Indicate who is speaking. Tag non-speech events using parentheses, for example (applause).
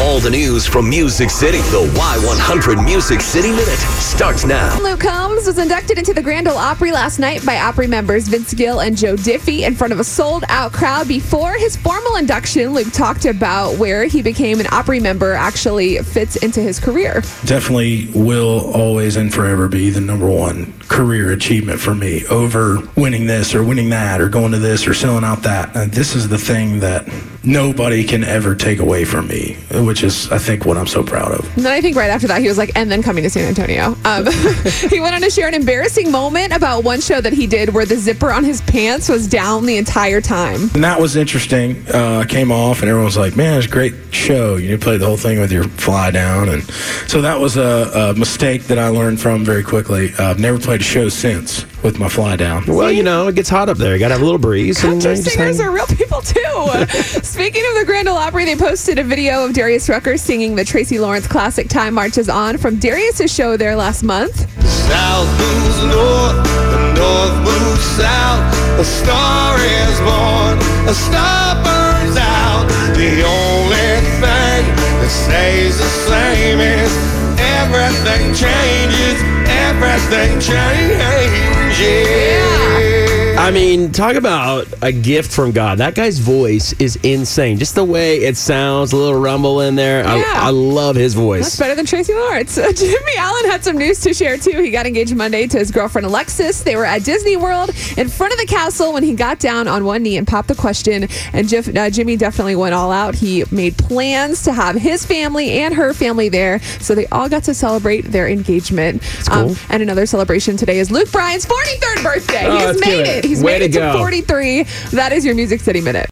Speaker 1: All the news from Music City. The Y100 Music City Minute starts now.
Speaker 2: Luke Combs was inducted into the Grand Ole Opry last night by Opry members Vince Gill and Joe Diffie in front of a sold out crowd. Before his formal induction, Luke talked about where he became an Opry member actually fits into his career.
Speaker 3: Definitely will always and forever be the number one career achievement for me over winning this or winning that or going to this or selling out that. And this is the thing that nobody can ever take away from me, which is, I think, what I'm so proud of.
Speaker 2: And then I think right after that, he was like, and then coming to San Antonio. Um, (laughs) he went on to share an embarrassing moment about one show that he did where the zipper on his pants was down the entire time.
Speaker 3: And that was interesting. Uh, came off, and everyone was like, man, it's a great show. You played the whole thing with your fly down. And so that was a, a mistake that I learned from very quickly. Uh, I've never played a show since with my fly down.
Speaker 4: Well, you know, it gets hot up there. You got to have a little breeze. and
Speaker 2: Country
Speaker 4: then just
Speaker 2: singers
Speaker 4: hang-
Speaker 2: are real people too. (laughs) Speaking of the Grand Ole Opry, they posted a video of Darius Rucker singing the Tracy Lawrence classic "Time Marches On" from Darius's show there last month.
Speaker 5: South moves north, the north moves south. A star is born, a star burns out. The only thing that stays the same is everything changes, everything changes.
Speaker 4: I mean, talk about a gift from God. That guy's voice is insane. Just the way it sounds, a little rumble in there.
Speaker 2: Yeah.
Speaker 4: I, I love his voice.
Speaker 2: That's better than Tracy Lawrence. (laughs) Jimmie Allen had some news to share too. He got engaged Monday to his girlfriend Alexis. They were at Disney World in front of the castle when he got down on one knee and popped the question. And Jif, uh, Jimmie definitely went all out. He made plans to have his family and her family there, so they all got to celebrate their engagement. Um,
Speaker 4: cool.
Speaker 2: and another celebration today is Luke Bryan's 43rd birthday.
Speaker 4: Oh,
Speaker 2: He's made it.
Speaker 4: it.
Speaker 2: He's
Speaker 4: Way
Speaker 2: made
Speaker 4: to
Speaker 2: it to
Speaker 4: go.
Speaker 2: 43. That is your Music City Minute.